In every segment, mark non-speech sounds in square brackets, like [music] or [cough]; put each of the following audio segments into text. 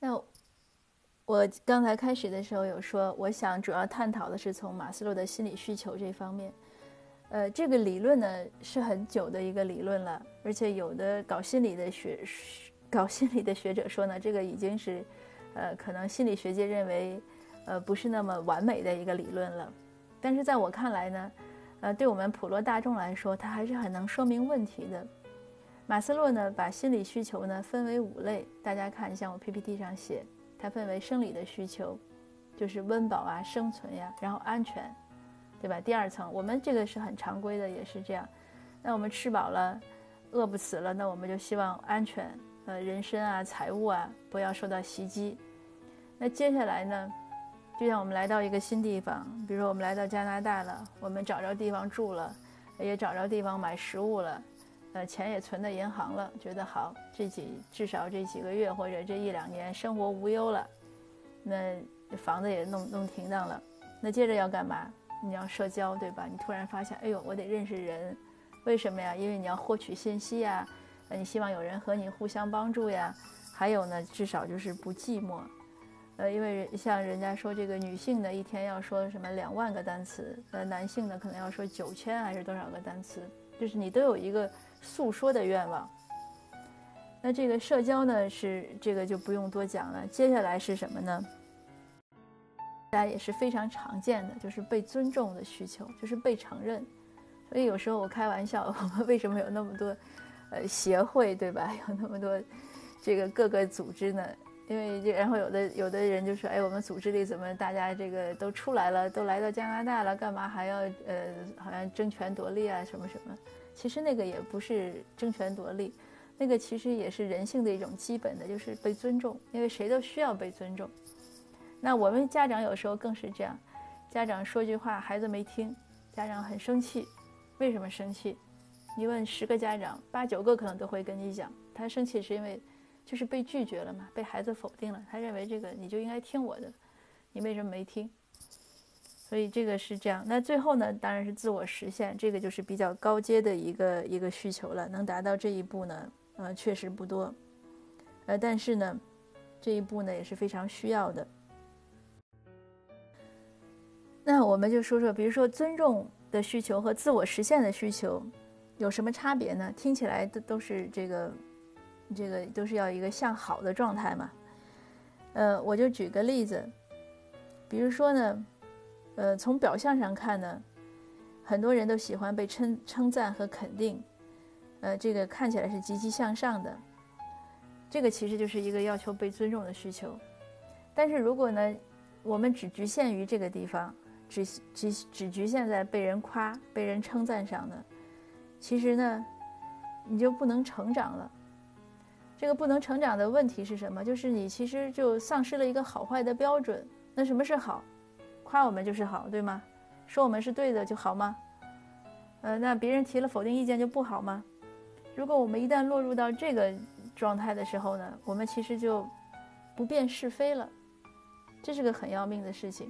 那我刚才开始的时候有说，我想主要探讨的是从马斯洛的心理需求这方面。呃，这个理论呢是很久的一个理论了，而且有的搞心理的学搞心理的学者说呢，这个已经是，呃，可能心理学界认为，呃，不是那么完美的一个理论了。但是在我看来呢，呃，对我们普罗大众来说，它还是很能说明问题的。马斯洛呢，把心理需求呢分为五类，大家看，像我 PPT 上写，它分为生理的需求，就是温饱啊、生存呀，然后安全，对吧？第二层，我们这个是很常规的，也是这样。那我们吃饱了，饿不死了，那我们就希望安全，呃，人身啊、财物啊不要受到袭击。那接下来呢，就像我们来到一个新地方，比如说我们来到加拿大了，我们找着地方住了，也找着地方买食物了。呃，钱也存在银行了，觉得好，这几至少这几个月或者这一两年生活无忧了，那房子也弄弄停当了，那接着要干嘛？你要社交，对吧？你突然发现，哎呦，我得认识人，为什么呀？因为你要获取信息呀，呃你希望有人和你互相帮助呀。还有呢，至少就是不寂寞，呃，因为像人家说这个女性的一天要说什么两万个单词，呃，男性呢可能要说九千还是多少个单词，就是你都有一个。诉说的愿望，那这个社交呢是这个就不用多讲了。接下来是什么呢？大家也是非常常见的，就是被尊重的需求，就是被承认。所以有时候我开玩笑，[laughs] 我们为什么有那么多呃协会，对吧？有那么多这个各个组织呢？因为这，然后有的有的人就说，哎，我们组织里怎么大家这个都出来了，都来到加拿大了，干嘛还要呃好像争权夺利啊什么什么？其实那个也不是争权夺利，那个其实也是人性的一种基本的，就是被尊重，因为谁都需要被尊重。那我们家长有时候更是这样，家长说句话，孩子没听，家长很生气。为什么生气？你问十个家长，八九个可能都会跟你讲，他生气是因为就是被拒绝了嘛，被孩子否定了，他认为这个你就应该听我的，你为什么没听？所以这个是这样，那最后呢，当然是自我实现，这个就是比较高阶的一个一个需求了。能达到这一步呢，呃，确实不多，呃，但是呢，这一步呢也是非常需要的。那我们就说说，比如说尊重的需求和自我实现的需求有什么差别呢？听起来都都是这个，这个都是要一个向好的状态嘛。呃，我就举个例子，比如说呢。呃，从表象上看呢，很多人都喜欢被称称赞和肯定，呃，这个看起来是积极向上的，这个其实就是一个要求被尊重的需求。但是如果呢，我们只局限于这个地方，只只只局限在被人夸、被人称赞上呢，其实呢，你就不能成长了。这个不能成长的问题是什么？就是你其实就丧失了一个好坏的标准。那什么是好？夸我们就是好，对吗？说我们是对的就好吗？呃，那别人提了否定意见就不好吗？如果我们一旦落入到这个状态的时候呢，我们其实就不辨是非了，这是个很要命的事情。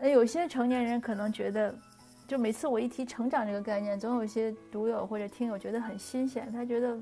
呃，有些成年人可能觉得，就每次我一提成长这个概念，总有一些读友或者听友觉得很新鲜。他觉得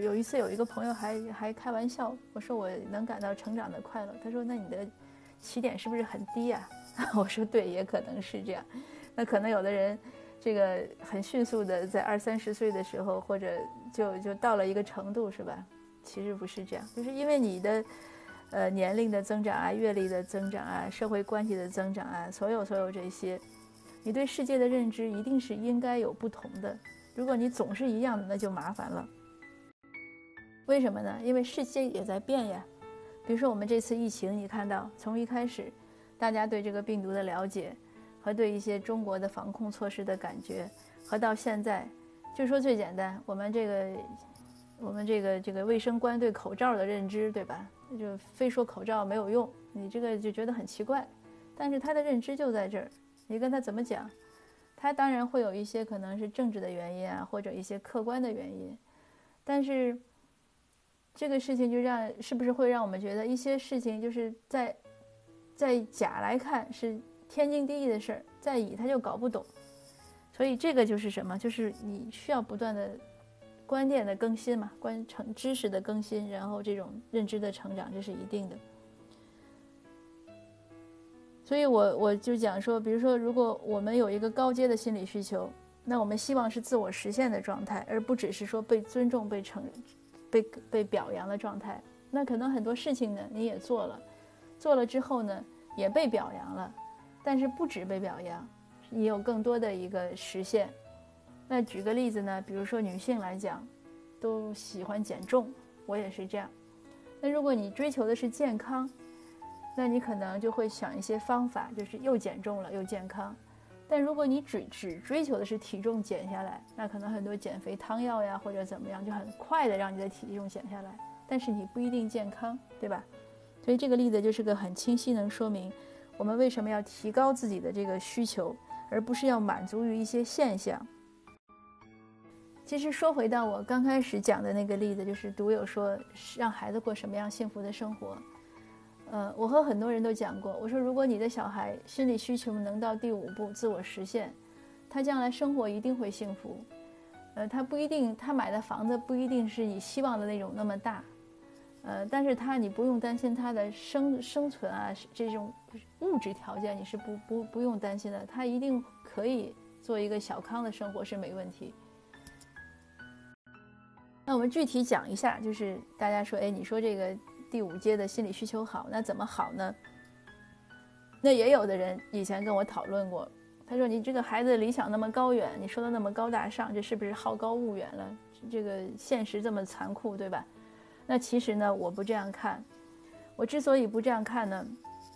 有一次有一个朋友还还开玩笑，我说我能感到成长的快乐，他说那你的。起点是不是很低呀？[laughs] 我说对，也可能是这样。那可能有的人，这个很迅速的在二三十岁的时候，或者就就到了一个程度，是吧？其实不是这样，就是因为你的，呃，年龄的增长啊，阅历的增长啊，社会关系的增长啊，所有所有这些，你对世界的认知一定是应该有不同的。如果你总是一样的，那就麻烦了。为什么呢？因为世界也在变呀。比如说，我们这次疫情，你看到从一开始，大家对这个病毒的了解，和对一些中国的防控措施的感觉，和到现在，就说最简单，我们这个，我们这个这个卫生官对口罩的认知，对吧？就非说口罩没有用，你这个就觉得很奇怪，但是他的认知就在这儿，你跟他怎么讲，他当然会有一些可能是政治的原因啊，或者一些客观的原因，但是。这个事情就让是不是会让我们觉得一些事情就是在，在甲来看是天经地义的事儿，在乙他就搞不懂，所以这个就是什么？就是你需要不断的观念的更新嘛，观成知识的更新，然后这种认知的成长，这是一定的。所以我我就讲说，比如说，如果我们有一个高阶的心理需求，那我们希望是自我实现的状态，而不只是说被尊重、被承、被被表扬的状态。那可能很多事情呢，你也做了，做了之后呢，也被表扬了，但是不止被表扬，你有更多的一个实现。那举个例子呢，比如说女性来讲，都喜欢减重，我也是这样。那如果你追求的是健康，那你可能就会想一些方法，就是又减重了又健康。但如果你只只追求的是体重减下来，那可能很多减肥汤药呀或者怎么样，就很快的让你的体重减下来，但是你不一定健康，对吧？所以这个例子就是个很清晰能说明我们为什么要提高自己的这个需求，而不是要满足于一些现象。其实说回到我刚开始讲的那个例子，就是独有说让孩子过什么样幸福的生活。呃，我和很多人都讲过，我说如果你的小孩心理需求能到第五步自我实现，他将来生活一定会幸福。呃，他不一定，他买的房子不一定是你希望的那种那么大，呃，但是他你不用担心他的生生存啊这种物质条件你是不不不用担心的，他一定可以做一个小康的生活是没问题。那我们具体讲一下，就是大家说，哎，你说这个第五阶的心理需求好，那怎么好呢？那也有的人以前跟我讨论过，他说你这个孩子理想那么高远，你说的那么高大上，这是不是好高骛远了？这个现实这么残酷，对吧？那其实呢，我不这样看。我之所以不这样看呢，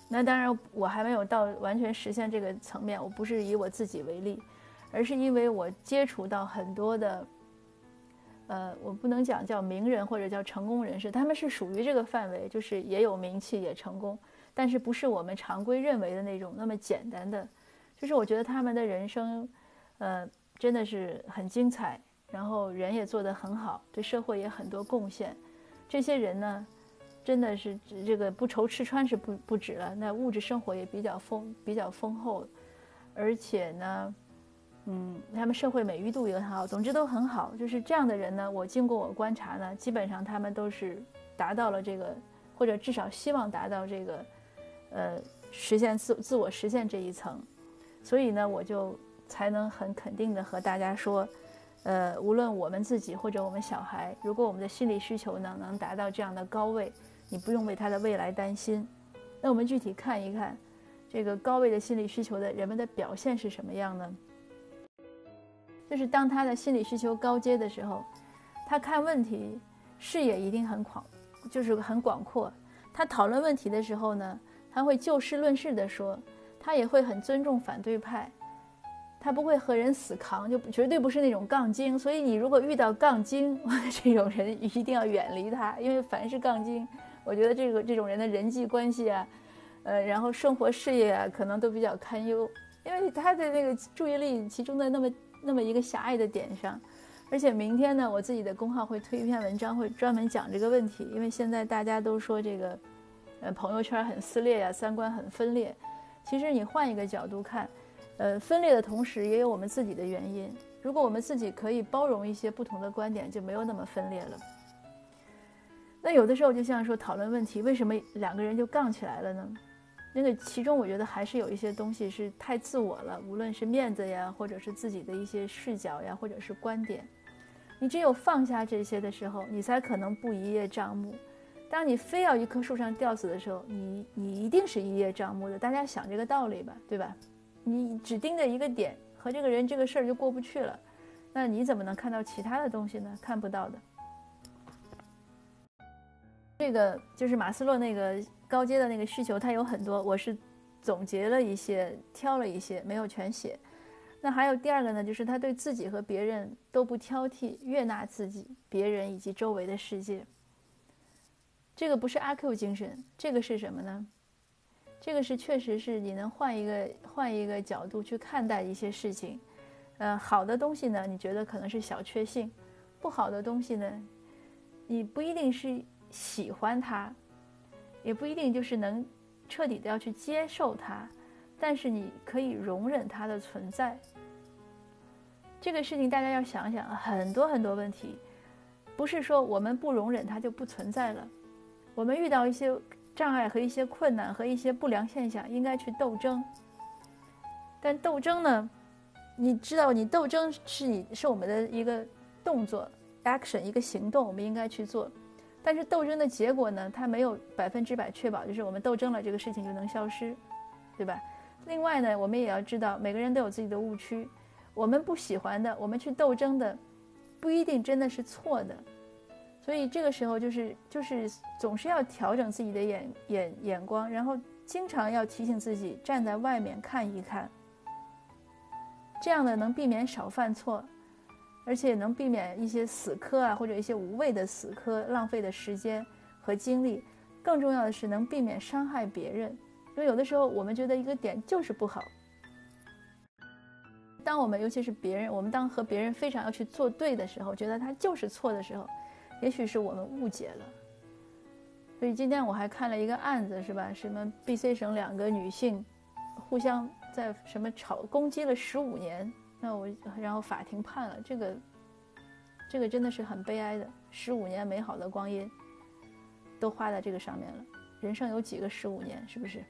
那当然我还没有到完全实现这个层面，我不是以我自己为例，而是因为我接触到很多的。呃，我不能讲叫名人或者叫成功人士，他们是属于这个范围，就是也有名气也成功，但是不是我们常规认为的那种那么简单的。就是我觉得他们的人生，呃，真的是很精彩，然后人也做得很好，对社会也很多贡献。这些人呢，真的是这个不愁吃穿是不不止了，那物质生活也比较丰比较丰厚，而且呢。嗯，他们社会美誉度也很好，总之都很好。就是这样的人呢，我经过我观察呢，基本上他们都是达到了这个，或者至少希望达到这个，呃，实现自自我实现这一层。所以呢，我就才能很肯定的和大家说，呃，无论我们自己或者我们小孩，如果我们的心理需求呢能达到这样的高位，你不用为他的未来担心。那我们具体看一看，这个高位的心理需求的人们的表现是什么样呢？就是当他的心理需求高阶的时候，他看问题视野一定很广，就是很广阔。他讨论问题的时候呢，他会就事论事的说，他也会很尊重反对派，他不会和人死扛，就绝对不是那种杠精。所以你如果遇到杠精 [laughs] 这种人，一定要远离他，因为凡是杠精，我觉得这个这种人的人际关系啊，呃，然后生活事业啊，可能都比较堪忧，因为他的那个注意力集中在那么。那么一个狭隘的点上，而且明天呢，我自己的公号会推一篇文章，会专门讲这个问题。因为现在大家都说这个，呃，朋友圈很撕裂呀，三观很分裂。其实你换一个角度看，呃，分裂的同时也有我们自己的原因。如果我们自己可以包容一些不同的观点，就没有那么分裂了。那有的时候就像说讨论问题，为什么两个人就杠起来了呢？那个其中，我觉得还是有一些东西是太自我了，无论是面子呀，或者是自己的一些视角呀，或者是观点。你只有放下这些的时候，你才可能不一叶障目。当你非要一棵树上吊死的时候，你你一定是一叶障目的。大家想这个道理吧，对吧？你只盯着一个点，和这个人这个事儿就过不去了，那你怎么能看到其他的东西呢？看不到的。这个就是马斯洛那个。高阶的那个需求，它有很多，我是总结了一些，挑了一些，没有全写。那还有第二个呢，就是他对自己和别人都不挑剔，悦纳自己、别人以及周围的世界。这个不是阿 Q 精神，这个是什么呢？这个是确实是你能换一个换一个角度去看待一些事情。呃，好的东西呢，你觉得可能是小确幸；不好的东西呢，你不一定是喜欢它。也不一定就是能彻底的要去接受它，但是你可以容忍它的存在。这个事情大家要想想，很多很多问题，不是说我们不容忍它就不存在了。我们遇到一些障碍和一些困难和一些不良现象，应该去斗争。但斗争呢，你知道，你斗争是你是我们的一个动作，action 一个行动，我们应该去做。但是斗争的结果呢，它没有百分之百确保，就是我们斗争了，这个事情就能消失，对吧？另外呢，我们也要知道，每个人都有自己的误区。我们不喜欢的，我们去斗争的，不一定真的是错的。所以这个时候就是就是总是要调整自己的眼眼眼光，然后经常要提醒自己站在外面看一看。这样的能避免少犯错，而且能避免一些死磕啊，或者一些无谓的死磕，浪费的时间和精力。更重要的是能避免伤害别人，因为有的时候我们觉得一个点就是不好。当我们尤其是别人，我们当和别人非常要去做对的时候，觉得他就是错的时候，也许是我们误解了。所以今天我还看了一个案子，是吧？什么 B、C 省两个女性互相。在什么吵攻击了十五年，那我然后法庭判了这个，这个真的是很悲哀的，十五年美好的光阴都花在这个上面了。人生有几个十五年，是不是？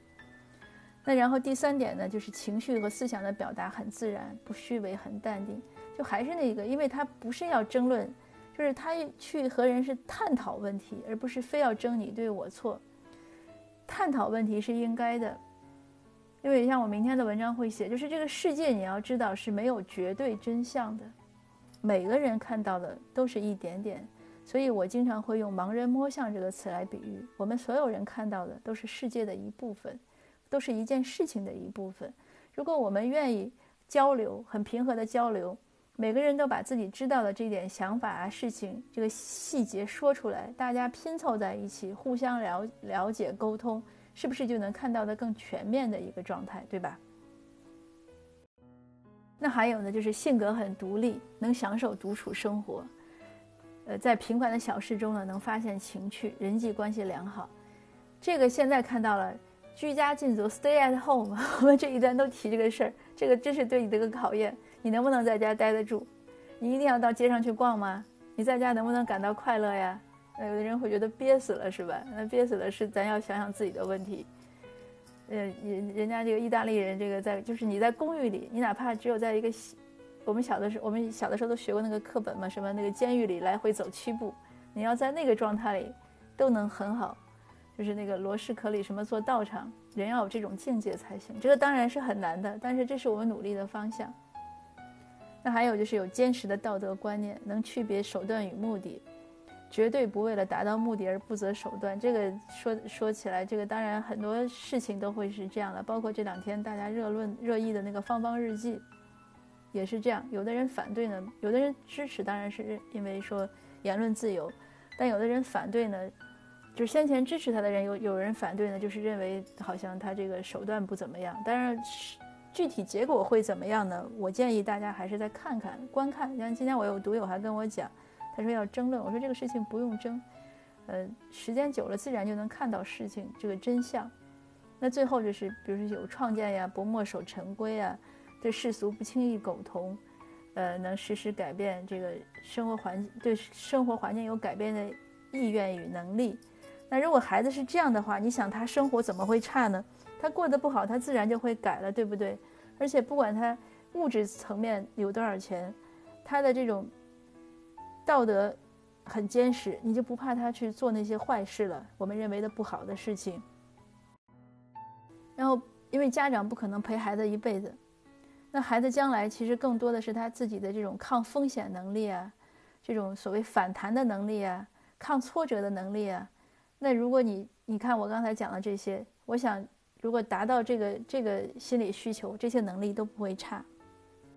那然后第三点呢，就是情绪和思想的表达很自然，不虚伪，很淡定。就还是那个，因为他不是要争论，就是他去和人是探讨问题，而不是非要争你对我错。探讨问题是应该的。因为像我明天的文章会写，就是这个世界你要知道是没有绝对真相的，每个人看到的都是一点点，所以我经常会用“盲人摸象”这个词来比喻，我们所有人看到的都是世界的一部分，都是一件事情的一部分。如果我们愿意交流，很平和的交流，每个人都把自己知道的这点想法啊、事情这个细节说出来，大家拼凑在一起，互相了了解、沟通。是不是就能看到的更全面的一个状态，对吧？那还有呢，就是性格很独立，能享受独处生活，呃，在平凡的小事中呢，能发现情趣，人际关系良好。这个现在看到了，居家禁足，stay at home，[laughs] 我们这一段都提这个事儿，这个真是对你的一个考验，你能不能在家待得住？你一定要到街上去逛吗？你在家能不能感到快乐呀？那有的人会觉得憋死了，是吧？那憋死了是咱要想想自己的问题。呃，人人家这个意大利人，这个在就是你在公寓里，你哪怕只有在一个，我们小的时候，我们小的时候都学过那个课本嘛，什么那个监狱里来回走七步，你要在那个状态里都能很好，就是那个罗氏可里什么做道场，人要有这种境界才行。这个当然是很难的，但是这是我们努力的方向。那还有就是有坚实的道德观念，能区别手段与目的。绝对不为了达到目的而不择手段。这个说说起来，这个当然很多事情都会是这样的，包括这两天大家热论热议的那个芳芳日记，也是这样。有的人反对呢，有的人支持，当然是因为说言论自由，但有的人反对呢，就是先前支持他的人有有人反对呢，就是认为好像他这个手段不怎么样。当然，具体结果会怎么样呢？我建议大家还是再看看观看。像今天我有读友还跟我讲。他说要争论，我说这个事情不用争，呃，时间久了自然就能看到事情这个真相。那最后就是，比如说有创建呀，不墨守成规啊，对世俗不轻易苟同，呃，能实时改变这个生活环境，对生活环境有改变的意愿与能力。那如果孩子是这样的话，你想他生活怎么会差呢？他过得不好，他自然就会改了，对不对？而且不管他物质层面有多少钱，他的这种。道德很坚实，你就不怕他去做那些坏事了。我们认为的不好的事情。然后，因为家长不可能陪孩子一辈子，那孩子将来其实更多的是他自己的这种抗风险能力啊，这种所谓反弹的能力啊，抗挫折的能力啊。那如果你你看我刚才讲的这些，我想如果达到这个这个心理需求，这些能力都不会差。